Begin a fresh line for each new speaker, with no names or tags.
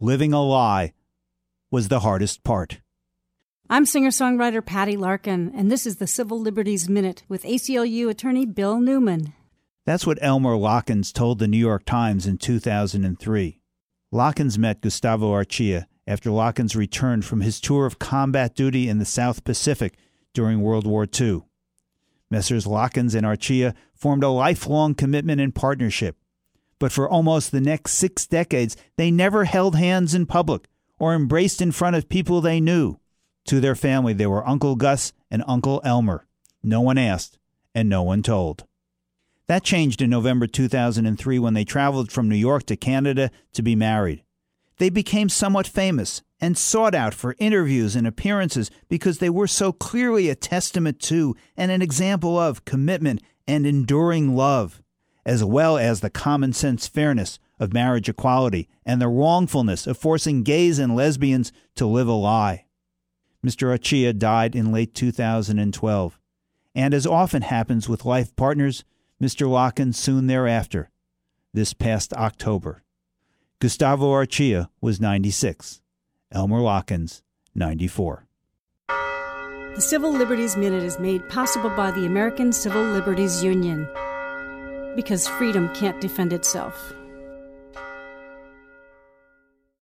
living a lie was the hardest part.
I'm singer songwriter Patty Larkin, and this is the Civil Liberties Minute with ACLU attorney Bill Newman.
That's what Elmer Lokkins told the New York Times in 2003. Lokkins met Gustavo Archilla after Lokkins returned from his tour of combat duty in the South Pacific during World War II. Messrs. Lokkins and Archilla formed a lifelong commitment and partnership. But for almost the next six decades, they never held hands in public or embraced in front of people they knew. To their family, they were Uncle Gus and Uncle Elmer. No one asked, and no one told. That changed in November 2003 when they traveled from New York to Canada to be married. They became somewhat famous and sought out for interviews and appearances because they were so clearly a testament to and an example of commitment and enduring love, as well as the common sense fairness of marriage equality and the wrongfulness of forcing gays and lesbians to live a lie. Mr. Archilla died in late 2012. And as often happens with life partners, Mr. Lokkins soon thereafter, this past October. Gustavo Archilla was 96, Elmer Lokkins, 94.
The Civil Liberties Minute is made possible by the American Civil Liberties Union because freedom can't defend itself.